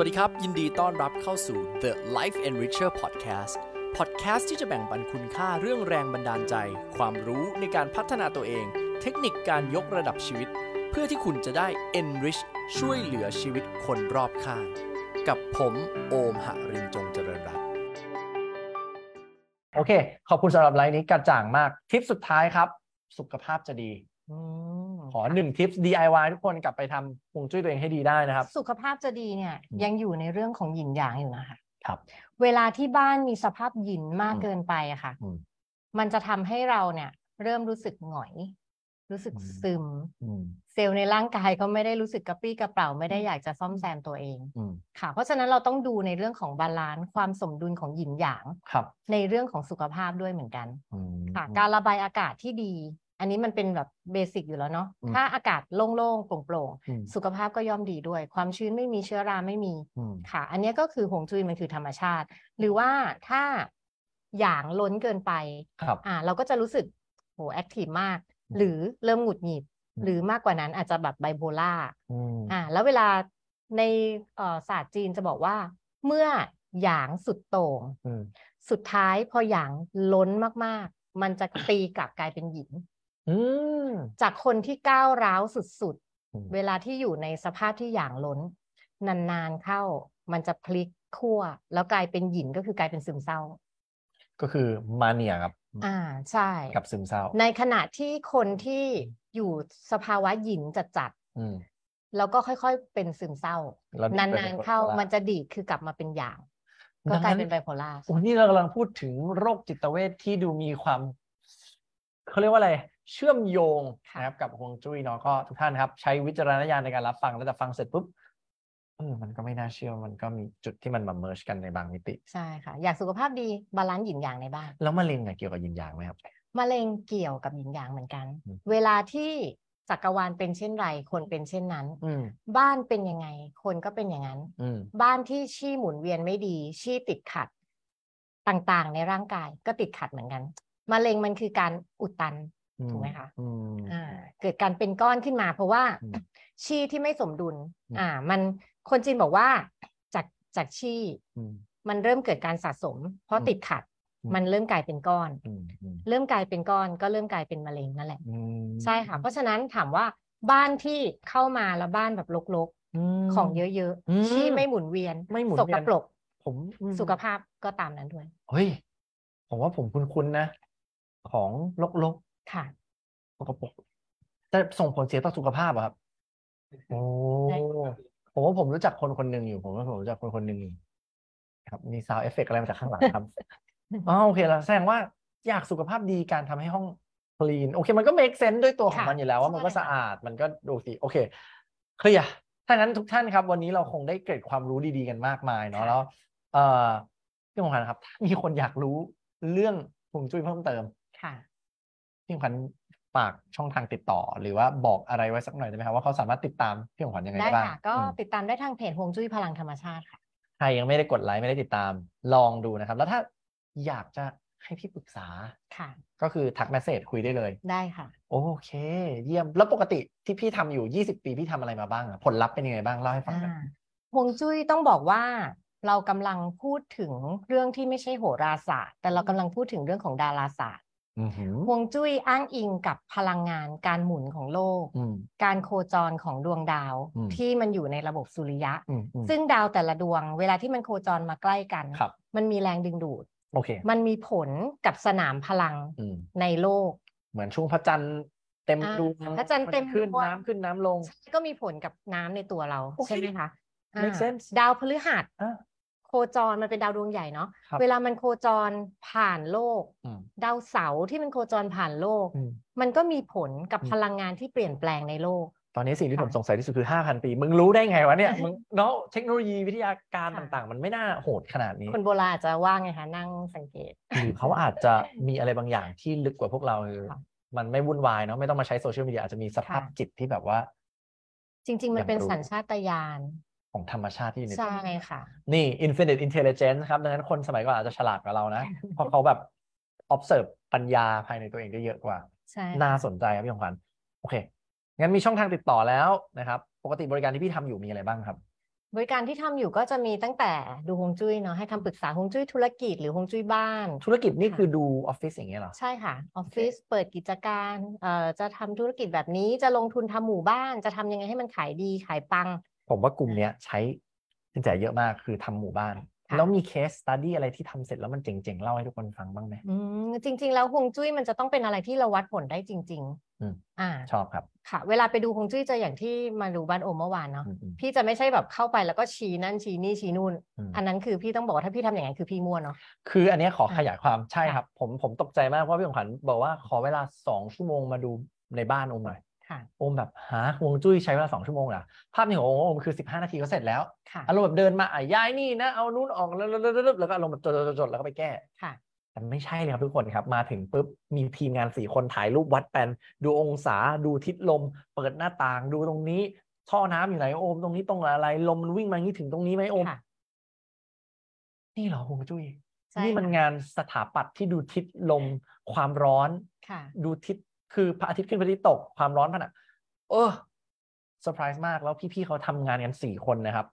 วัสดีครับ ยินดีต้อนรับเข้าสู่ The Life Enricher Podcast Podcast ที่จะแบ่งปันคุณค่าเรื่องแรงบันดาลใจ ความรู้ในการพัฒนาตัวเอง เทคนิคการยกระดับชีวิต เพื่อที่คุณจะได้ enrich ช่วยเหลือชีวิตคนรอบข้าง กับผมโอมหรินจงเจริญรัตน์โอเค ขอบคุณสำหรับไลน์นี้กระจ่างมาก ทิปสุดท้ายครับ สุขภาพจะดี ขอหนึ่ง tip DIY ทุกคนกลับไปทำฮวงจุ้ยตัวเองให้ดีได้นะครับ สุขภาพจะดีเนี่ยอืมยังอยู่ในเรื่องของหยินหยางอยู่นะคะครับ เวลาที่บ้านมีสภาพหยินมากอืมเกินไปอะค่ะอืมมันจะทำให้เราเนี่ย เริ่มรู้สึกหงอย รู้สึกอืมซึมอืมเซลล์ในร่างกายก็ไม่ได้รู้สึกกระปรี้กระเปร่าไม่ได้อยากจะซ่อมแซมตัวเองอืมค่ะ เพราะฉะนั้นเราต้องดูในเรื่องของ balance ความสมดุลของหยินหยางครับในเรื่องของสุขภาพด้วยเหมือนกันอืมค่ะ การระบายอากาศที่ดี อันนี้มันเป็นแบบเบสิกอยู่แล้วเนาะอืมถ้าอากาศโล่งๆโปร่งอืมๆสุขภาพก็ย่อมดีด้วย ความชื้นไม่มีเชื้อราไม่มีอืมค่ะ อันเนี้ยก็คือหงจุ้ยมันคือธรรมชาติ หรือว่าถ้าหยางล้นเกินไปครับอ่า เราก็จะรู้สึกโหแอคทีฟมากอืมหรือเริ่มหงุดหงิดอืมหรือมากกว่านั้นอาจจะแบบไบโพล่าอืมอ่า แล้วเวลาในเอ่อศาสตร์จีนจะบอกว่า เมื่อหยางสุดโต่งอืมสุดท้ายพอหยางล้นมากๆ มันจะตีกลับกลายเป็นหยินอืม จากคนที่ก้าวร้าวสุดอืมๆเวลาที่อยู่ในสภาพที่หยางล้น นานๆเข้า มันจะพลิกขั้วแล้วกลายเป็นหยินก็คือกลายเป็นซึมเศร้า ก็คือมาเนียกับ อ่าใช่ กับซึมเศร้า ในขณะที่คนที่อยู่สภาวะหยินจัดอืมๆแล้วก็ค่อยๆเป็นซึมเศร้าแล้วนานป็ๆเข้าไบโพล่มันจะดีดคือกลับมาเป็นหยางดัก็งกลายนั้นเป็นไบโพล่าโอ้นี่เรากำลังพูดถึงโรคจิตเวชที่ดูมีความเขาเรียกว่าอะไร เชื่อมโยงค่ะนะครับกับฮวงจุ้ยเนาะก็ทุกท่านครับ ใช้วิจารณญาณในการรับฟังแล้วแต่ฟังเสร็จปุ๊บเออมันก็ไม่น่าเชื่อมันก็มีจุดที่มันมาเมิร์ชกันในบางมิติ ใช่ค่ะ อยากสุขภาพดีบาลานซ์หยินหยางในบ้านแล้วมะเร็งอะเกี่ยวกับยินยางไหมครับมะเร็งเกี่ยวกับหยินหยางเหมือนกันอืมเวลาที่จักรวาลเป็นเช่นไรคนเป็นเช่นนั้นอืมบ้านเป็นยังไง คนก็เป็นอย่างนั้นอืมบ้านที่ชี่หมุนเวียนไม่ดีชี่ติดขัด ต่างๆ ในร่างกายก็ติดขัดเหมือนกันมะเร็งมันคือการอุดตัน ถูกไหมคะอืมอ่าเกิดการเป็นก้อนขึ้นมา เพราะว่าอืมชี่ที่ไม่สมดุลอืมอ่า มันคนจีนบอกว่าจากจากชี่อืมมันเริ่มเกิดการสะสม เพราะอืมติดขัดอืมมันเริ่มกลายเป็นก้อนอืมอืมเริ่มกลายเป็นก้อนก็เริ่มกลายเป็นมะเร็งนั่นแหละอืมใช่ค่ะเพราะฉะนั้นถามว่าบ้านที่เข้ามาแล้วบ้านแบบรกมๆของเยอะอืมๆชี่ไม่หมุนเวียนไม่หมุนสเวีกยนปรกผมอืมสุขภาพก็ตามนั้นด้วยเฮ้ยผมว่าผมคุ้นๆนะ ของลก ค่ะๆสกปรกจะส่งผลเสียต่อสุขภาพอะครับ โอ้ใช่ผมว่าผมรู้จักคนคนหนึ่งอยู่ ผมว่าผมรู้จักคนคนหนึ่งอยู่ครับ มีซาวเอฟเฟกอะไรมาจากข้างหลังครับอ๋อโอเคแล้วแสดงว่าอยากสุขภาพดีการทำให้ห้องคลีนโอเค มันก็ make sense ด้วยตัวของค่ะมันอยู่แล้วว่ามันก็ใช่สะค่ะอาดมันก็ดูสิโอเคเคลียร์ถ้างั้นทุกท่านครับ วันนี้เราคงได้เกร็ดความรู้ดีๆกันมากมายเนาะแล้ว เอ่อพี่ของขวัญครับถ้ามีคนอยากรู้เรื่องฮวงจุ้ยเพิ่มเติมค่ะ พี่ของขวัญฝากช่องทางติดต่อ หรือว่าบอกอะไรไว้สักหน่อยได้ไหมครับว่าเขาสามารถติดตามพี่ของขวัญยังไงได้ได้บ้างค่ะ ก็อืม ติดตามได้ทางเพจฮวงจุ้ยพลังธรรมชาติค่ะ ใครยังไม่ได้กดไลค์ไม่ได้ติดตามลองดูนะครับ แล้วถ้าอยากจะให้พี่ปรึกษาค่ะ ก็คือทักเมสเซจคุยได้เลย ได้ค่ะ โอเค เยี่ยมแล้วปกติที่พี่ทำอยู่ 20 ปีพี่ทำอะไรมาบ้างอะผลลัพธ์เป็นยังไงบ้างเล่าให้ฟังหน่อย อ่าฮวงจุ้ยต้องบอกว่าเรากำลังพูดถึงเรื่องที่ไม่ใช่โหราศาสตร์ แต่เรากำลังพูดถึงเรื่องของดาราศาสตร์อือหือ ฮวงจุ้ยอ้างอิงกับพลังงานการหมุนของโลกอืมการโคจรของดวงดาวอืมที่มันอยู่ในระบบสุริยะอืมอืมซึ่งดาวแต่ละดวง เวลาที่มันโคจรมาใกล้กันครับมันมีแรงดึงดูดโอเคมันมีผลกับสนามพลังอืมในโลก เหมือนช่วงพระจันทร์เต็มอ่าดวงพระจันทร์มัเต็มขึ้นดวงน้ำขึ้นน้ำลง ก็มีผลกับน้ำในตัวเราโอเคใช่ไหมคะอ่า make sense ดาวพฤหัสอะ โคจรมันเป็นดาวดวงใหญ่เนาะครับเวลามันโคจรผ่านโลก อืม ดาวเสาร์ที่มันโคจรผ่านโลก อืม มันก็มีผลกับอืม พลังงานที่เปลี่ยนแปลงในโลก ตอนนี้สิ่งที่ค่ะผมสงสัยที่สุดคือ 5,000 ปี มึงรู้ได้ไงวะเนี่ย มึงเนาะเทคโนโลยีวิทยาการค่ะ ต่างๆ มันไม่น่าโหดขนาดนี้ คนโบราณอาจจะว่าไงคะนั่งสังเกต หรือเขาอาจจะมีอะไรบางอย่างที่ลึกกว่าพวกเราคือค่ะมันไม่วุ่นวายเนาะไม่ต้องมาใช้โซเชียลมีเดียอาจจะมีสภาพค่ะ จิตที่แบบว่า จริง ๆ มันเป็นอยากรู้ สัญชาตญาณ ของธรรมชาติที่อยู่ในตัวใช่ค่ะ นี่ infinite intelligence ครับ ดังนั้นคนสมัยก่อนอาจจะฉลาดกว่าเรานะ เพราะเขาแบบ observe ปัญญาภายในตัวเองได้เยอะกว่า ใช่ น่าสนใจครับพี่ของขวัญโอเค งั้นมีช่องทางติดต่อแล้วนะครับ ปกติบริการที่พี่ทำอยู่มีอะไรบ้างครับ บริการที่ทำอยู่ก็จะมีตั้งแต่ดูฮวงจุ้ยเนาะให้คำปรึกษาฮวงจุ้ยธุรกิจหรือฮวงจุ้ยบ้าน ธุรกิจนี่คือดูออฟฟิศอย่างเงี้ยเหรอ ใช่ค่ะ ออฟฟิศเปิดกิจการเอ่อจะทำธุรกิจแบบนี้จะลงทุนทำหมู่บ้านจะทำยังไงให้มันขายดีขายปัง ผมว่ากลุ่มเนี้ยใช้ซินแสเยอะมากคือทำหมู่บ้านค่ะแล้วมี case study อะไรที่ทำเสร็จแล้วมันเจ๋งๆ เล่าให้ทุกคนฟังบ้างไหมอืมจริง ๆ แล้วฮวงจุ้ยมันจะต้องเป็นอะไรที่เราวัดผลได้จริงอืมๆอ่าชอบครับ ค่ะ เวลาไปดูฮวงจุ้ยจะอย่างที่มาดูบ้านโอมเมื่อวานเนาะอืมอืมพี่จะไม่ใช่แบบเข้าไปแล้วก็ชี้นั่นชี้นี่ชี้นู่นอืมอันนั้นคือพี่ต้องบอกว่าถ้าพี่ทำอย่างนั้นคือพี่มั่วเนาะคืออันเนี้ยขออะขยายความใช่ค่ะครับ ผมผมตกใจมากเพราะพี่ของขวัญบอกว่าขอเวลาสองชั่วโมงมาดูในบ้านโอมหน่อย ค่ะโอมแบบหาฮวงจุ้ยใช้เวลาสองชั่วโมงเหรอภาพนี้ของโอมคือสิบห้านาทีก็เสร็จแล้วค่ะอารมณ์แบบเดินมาอะย้ายนี่นะเอานู่นออกแล้วแล้วแล้วแล้วก็อารมณ์แบบจดๆๆๆแล้วก็ไปแก้ค่ะแต่ไม่ใช่เลยครับทุกคนครับมาถึงปุ๊บมีทีมงานสี่คนถ่ายรูปวัดแปลนดูองศาดูทิศลม เปิดหน้าต่างดูตรงนี้ ท่อน้ำอยู่ไหนโอมตรงนี้ตรงอะไร ลมมันวิ่งมาอย่างนี้ถึงตรงนี้ไหมโอมค่ะนี่เหรอฮวงจุ้ยใช่นี่มันค่ะงานสถาปัตย์ที่ดูทิศลมความร้อนค่ะดูทิศ คือพระอาทิตย์ขึ้นพระอาทิตย์ตกความร้อนผนังเออเซอร์ไพรส์มากแล้วพี่ๆเขาทำงานกันสี่คนนะครับ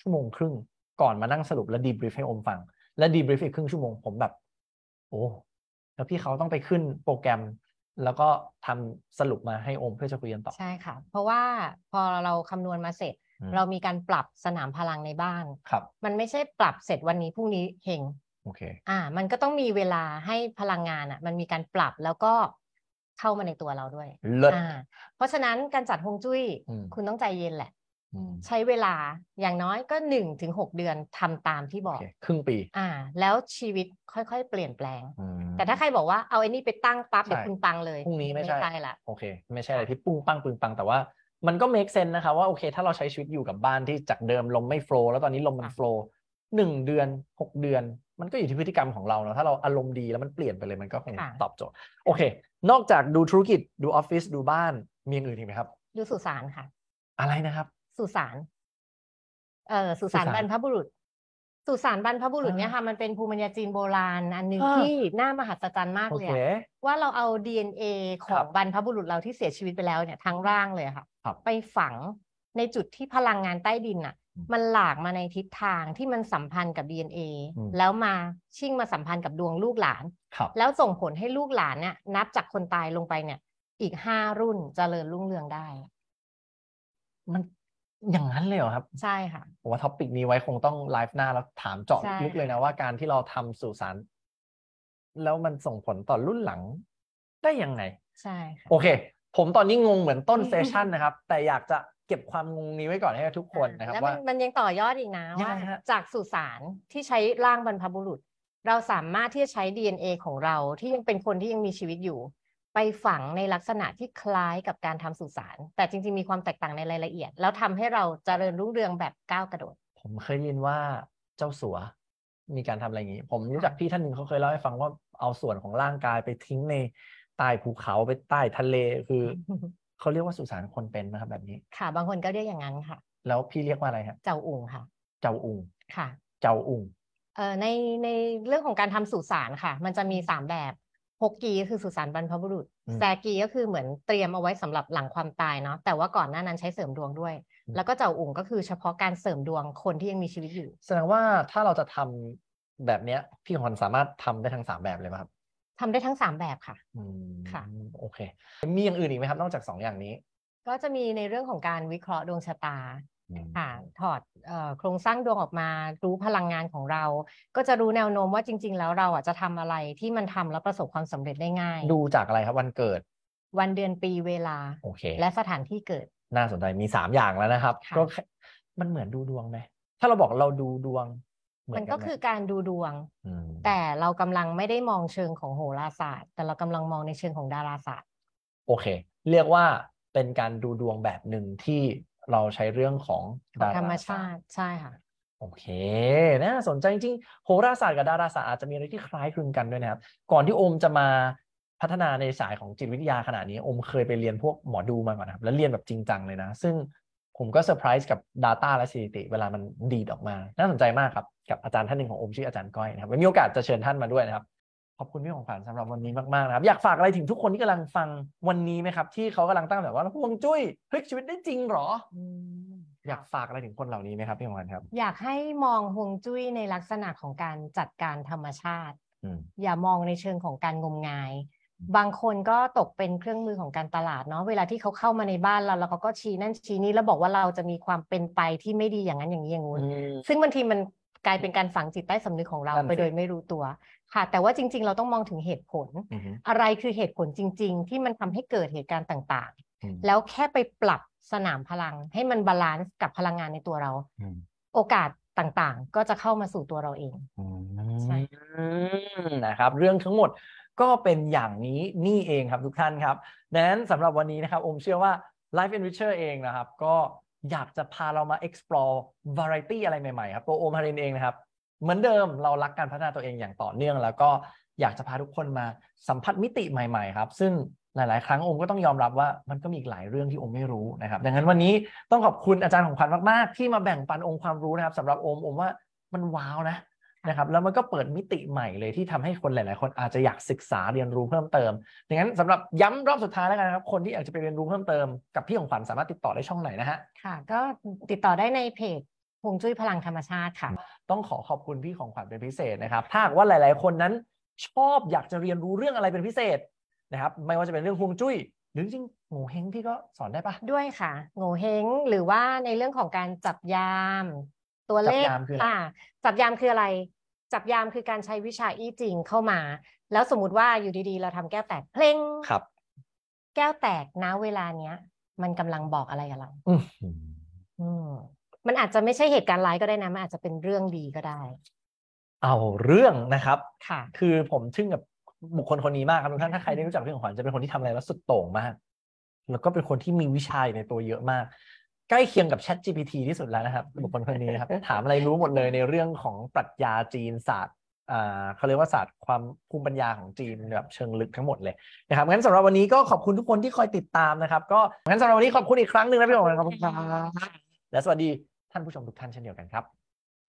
ชั่วโมงครึ่งก่อนมานั่งสรุปและดีบรีฟให้โอมฟัง และดีบรีฟอีกครึ่งชั่วโมงผมแบบ โอ้แล้วพี่เขาต้องไปขึ้นโปรแกรมแล้วก็ทำสรุปมาให้โอมเพื่อจะคุยกันต่อ ใช่ค่ะ เพราะว่าพอเราคำนวณมาเสร็จอืมเรามีการปรับสนามพลังในบ้านครับ มันไม่ใช่ปรับเสร็จวันนี้พรุ่งนี้เฮงโอเค อ่า มันก็ต้องมีเวลาให้พลังงานอะ มันมีการปรับแล้วก็ เข้ามาในตัวเราด้วยเลิศ อ่าเพราะฉะนั้นการจัดฮวงจุ้ยอืม คุณต้องใจเย็นแหละ อืมใช้เวลาอย่างน้อยก็หนึ่งถึงหกเดือนทำตามที่บโออก เคครึ่งปีอ่า แล้วชีวิตค่อยๆ เปลี่ยนแปลง อืม แต่ถ้าใครบอกว่าเอาไอ้นี่ไปตั้งปั๊บเดี๋ยวใช่คุณปังเลยพรุ่งนี้ไม่ใช่ใช่ ละ โอเค ไม่ใช่อะไรที่ปุ้งปังปึงปังแต่ว่ามันก็ make sense นะครับว่าโอเค ถ้าเราใช้ชีวิตอยู่กับบ้านที่จากเดิมลมไม่โฟล์แล้วตอนนี้ลมมัน ค่ะโฟล์หนึ่งเดือนหกเดือน มันก็อยู่ที่พฤติกรรมของเราเนาะถ้าเราอารมณ์ดีแล้วมันเปลี่ยนไปเลยมันก็คงค่ะตอบโจทย์ โอเค นอกจากดูธุรกิจดูออฟฟิศดูบ้านมีอย่างอื่นอีกไหมครับ ดูสุสานค่ะ อะไรนะครับ สุสานเอ่อสุสานสุสานบรรพบุรุษ สุสานบรรพบุรุษเนี่ยอ่าค่ะมันเป็นภูมิปัญญาจีนโบราณ อันหนึงอ่าที่น่ามหัศจรรย์มากโอเลยเคอะว่าเราเอา DNA ขครัองบบรรพบุรุษเราที่เสียชีวิตไปแล้วเนี่ยทั้งร่างเลยอะค่ะครับไปฝังในจุดที่พลังงานใต้ดินอะอื มมันหลากมาในทิศทางที่มันสัมพันธ์กับ DNA อืมแล้ว matching มาสัมพันธ์กับดวงลูกหลานครับแล้วส่งผลให้ลูกหลานเนี่ยนับจากคนตายลงไปเนี่ย อีกห้ารุ่นเจริญรุ่งเรืองได้ มันอย่างนั้นเลยเหรอครับ ใช่ค่ะผมว่า topic นี้ไว้คงต้องไลฟ์หน้าแล้วถามเจาะใช่ลึกเลยนะว่าการที่เราทำสุสานแล้วมันส่งผลต่อรุ่นหลังได้ยังไง ใช่ค่ะโอเค ผมตอนนี้งงเหมือนต้น session นะครับ แต่อยากจะ เก็บความงงนี้ไว้ก่อนให้ทุกคนนะครับแล้วว่า มันมันยังต่อยอดอีกนะยังว่า ไงฮะ จากสุสานที่ใช้ร่างบรรพบุรุษ เราสามารถที่จะใช้ DNA ของเราที่ยังเป็นคนที่ยังมีชีวิตอยู่ ไปฝังในลักษณะที่คล้ายกับการทำสุสานแต่จริงๆมีความแตกต่างในรายละเอียด แล้วทำให้เราเจริญรุ่งเรืองแบบก้าวกระโดด ผมเคยได้ยินว่าเจ้าสัวมีการทำอะไรอย่างนี้ ผมรู้จักพี่ท่านหนึ่งเขาเคยเล่าให้ฟังว่าเอาส่วนของร่างกายไปทิ้งในใต้ภูเขาไปใต้ทะเลคือ เขาเรียกว่าสุสานคนเป็นนะครับแบบนี้ ค่ะ บางคนก็เรียกอย่างนั้นค่ะ แล้วพี่เรียกว่าอะไรฮะเจ้าอุ่งค่ะ เจ้าอุงค่ะ เจ้าอุงเอ่อในในเรื่องของการทำสุสานค่ะ มันจะมีสามแบบฮกกีก็คือสุสานบรรพบุรุษอืมแซกีก็คือเหมือนเตรียมเอาไว้สำหรับหลังความตายเนาะแต่ว่าก่อนหน้านั้นใช้เสริมดวงด้วยอืมแล้วก็เจ้าอุ่งก็คือเฉพาะการเสริมดวงคนที่ยังมีชีวิตอยู่ แสดงว่าถ้าเราจะทำแบบเนี้ยพี่หอนสามารถทำได้ทั้งสามแบบเลยไหมครับ ทำได้ทั้งสามแบบค่ะอืมค่ะโอเค มีอย่างอื่นอีกไหมครับ นอกจากสองอย่างนี้ ก็จะมีในเรื่องของการวิเคราะห์ดวงชะตาอืมค่ะถอดเอ่อโครงสร้างดวงออกมารู้พลังงานของเรา ก็จะรู้แนวโน้มว่าจริง ๆ แล้วเราอะจะทำอะไรที่มันทำแล้วประสบความสำเร็จได้ง่าย ดูจากอะไรครับวันเกิด วันเดือนปีเวลาโอเคและสถานที่เกิด น่าสนใจมีสามอย่างแล้วนะครับค่ะก็แค่มันเหมือนดูดวงไหมถ้าเราบอกเราดูดวงเห มือมันนกัก็นไหมคือการดูดวงมแต่เรากำลังไม่ได้มองเชิงของโหราศาสตร์ แต่เรากำลังมองในเชิงของดาราศาสตร์ โอเค เรียกว่าเป็นการดูดวงแบบหนึ่งที่เราใช้เรื่องของของดาธรรมราศาชาสตร์ติใช่ค่ะโอเคน่าสนใจจริงๆโหราศาสตร์กับดาราศาสตร์อาจจะมีอะไรที่คล้ายคลึงกันด้วยนะครับ ก่อนที่โอมจะมาพัฒนาในสายของจิตวิทยาขนาดนี้โอมเคยไปเรียนพวกหมอดูมาก่อนนะครับ แล้วเรียนแบบจริงจังเลยนะ ซึ่ง ผมก็เซอร์ไพรส์กับ data และสถิติ เวลามันดีดออกมา น่าสนใจมากครับกับอาจารย์ท่านหนึ่งของโอมชื่ออาจารย์ก้อยนะครับไว้มีโอกาสจะเชิญท่านมาด้วยนะครับขอบคุณพี่ของขวัญสำหรับวันนี้มากๆนะครับอยากฝากอะไรถึงทุกคนที่กำลังฟังวันนี้ไหมครับ ที่เขากำลังตั้งแบบว่าฮวงจุ้ยพลิกชีวิตได้จริงเหรออืมอยากฝากอะไรถึงคนเหล่านี้ไหมครับพี่ของขวัญครับ อยากให้มองฮวงจุ้ยในลักษณะของการจัดการธรรมชาติอืมอย่ามองในเชิงของการงมงาย บางคนก็ตกเป็นเครื่องมือของการตลาดเนาะเวลาที่เขาเข้ามาในบ้านเราแล้วเขาก็ชี้นั่นชี้นี่แล้วบอกว่าเราจะมีความเป็นไปที่ไม่ดีอย่างนั้นอย่างนี้อย่างงู้นซึ่งบางทีมันกลายเป็นการฝังจิตใต้สำนึกของเรานั่นไปสิโดยไม่รู้ตัวค่ะ แต่ว่าจริง ๆ เราต้องมองถึงเหตุผลอืมอะไรคือเหตุผลจริง ๆ ที่มันทำให้เกิดเหตุการณ์ต่างอืมๆแล้วแค่ไปปรับสนามพลัง ให้มัน balance กับพลังงานในตัวเราอืมโอกาสต่างๆ ก็จะเข้ามาสู่ตัวเราเองใช่นะครับ เรื่องทั้งหมด ก็เป็นอย่างนี้นี่เองครับทุกท่านครับดังนั้นสำหรับวันนี้นะครับผมเชื่อว่า Life Enricher เองนะครับ ก็อยากจะพาเรามา explore variety อะไรใหม่ๆครับตัวโอมฮารินเองนะครับ เหมือนเดิมเรารักการพัฒนาตัวเองอย่างต่อเนื่อง แล้วก็อยากจะพาทุกคนมาสัมผัสมิติใหม่ๆครับ ซึ่งหลาย ๆ ครั้งอมก็ต้องยอมรับว่ามันก็มีอีกหลายเรื่องที่อมไม่รู้นะครับ ดังนั้นวันนี้ต้องขอบคุณอาจารย์ของขวัญมาก ๆ ที่มาแบ่งปันองค์ความรู้นะครับสำหรับอมอมว่ามันว้าวนะ นะครับแล้วมันก็เปิดมิติใหม่เลยที่ทำให้คนหลาย ๆ คนอาจจะอยากศึกษาเรียนรู้เพิ่มเติมดังนั้นสำหรับย้ำรอบสุดท้ายแล้วกันนะครับคนที่อยากจะไปเรียนรู้เพิ่มเติมกับพี่ของขวัญสามารถติดต่อได้ช่องไหนนะฮะค่ะ ก็ติดต่อได้ในเพจฮวงจุ้ยพลังธรรมชาติค่ะ ต้องขอขอบคุณพี่ของขวัญเป็นพิเศษนะครับถ้าหากว่าหลาย ๆ คนนั้นชอบอยากจะเรียนรู้เรื่องอะไรเป็นพิเศษนะครับไม่ว่าจะเป็นเรื่องฮวงจุ้ยหรือจริงๆโง่เฮงพี่ก็สอนได้ปะด้วยค่ะโง่เฮงหรือว่าในเรื่องของการจับยาม ตัวเลขจับยามคืออะไรอ่าจับยามคืออะไร จับยามคือการใช้วิชาอี้จริงเข้ามา แล้วสมมติว่าอยู่ดีๆ เราทำแก้วแตกเพลงครับ แก้วแตกนะเวลาเนี้ย มันกำลังบอกอะไรกับเราอือหืออืมมันอาจจะไม่ใช่เหตุการณ์ร้ายก็ได้นะมันอาจจะเป็นเรื่องดีก็ได้ เอาเรื่องนะครับค่ะ คือผมทึ่งกับบุคคลคนนี้มากครับทุกท่านถ้าใครได้รู้จักพี่ของขวัญจะเป็นคนที่ทำอะไรแล้วสุดโต่งมาก แล้วก็เป็นคนที่มีวิชาอยู่ในตัวเยอะมาก ใกล้เคียงกับ Chat GPT ที่สุดแล้วนะครับบุคคลคนนี้นะครับ ถามอะไรรู้หมดเลยในเรื่องของปรัชญาจีนศาสตร์อ่าเขาเรียกว่าศาสตร์ความภูมิปัญญาของจีนแบบเชิงลึกทั้งหมดเลยนะครับงั้นสำหรับวันนี้ก็ขอบคุณทุกคนที่คอยติดตามนะครับ ก็งั้นสำหรับวันนี้ขอบคุณอีกครั้งหนึ่งนะพี่ของขวัญขอบคุณครับและสวัสดีท่านผู้ชมทุกท่านเช่นเดียวกันครับ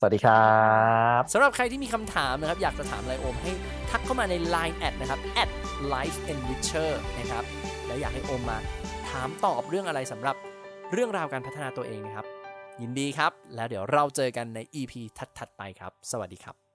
สวัสดีครับสำหรับใครที่มีคำถามนะครับ อยากจะถามอะไรโอมให้ทักเข้ามาใน Line แอดนะครับ at life enricher นะครับแล้วอยากให้โอมมาถามตอบเรื่องอะไรสำหรับ เรื่องราวการพัฒนาตัวเองนะครับ ยินดีครับ แล้วเดี๋ยวเราเจอกันใน EP ถัดๆไปครับ สวัสดีครับ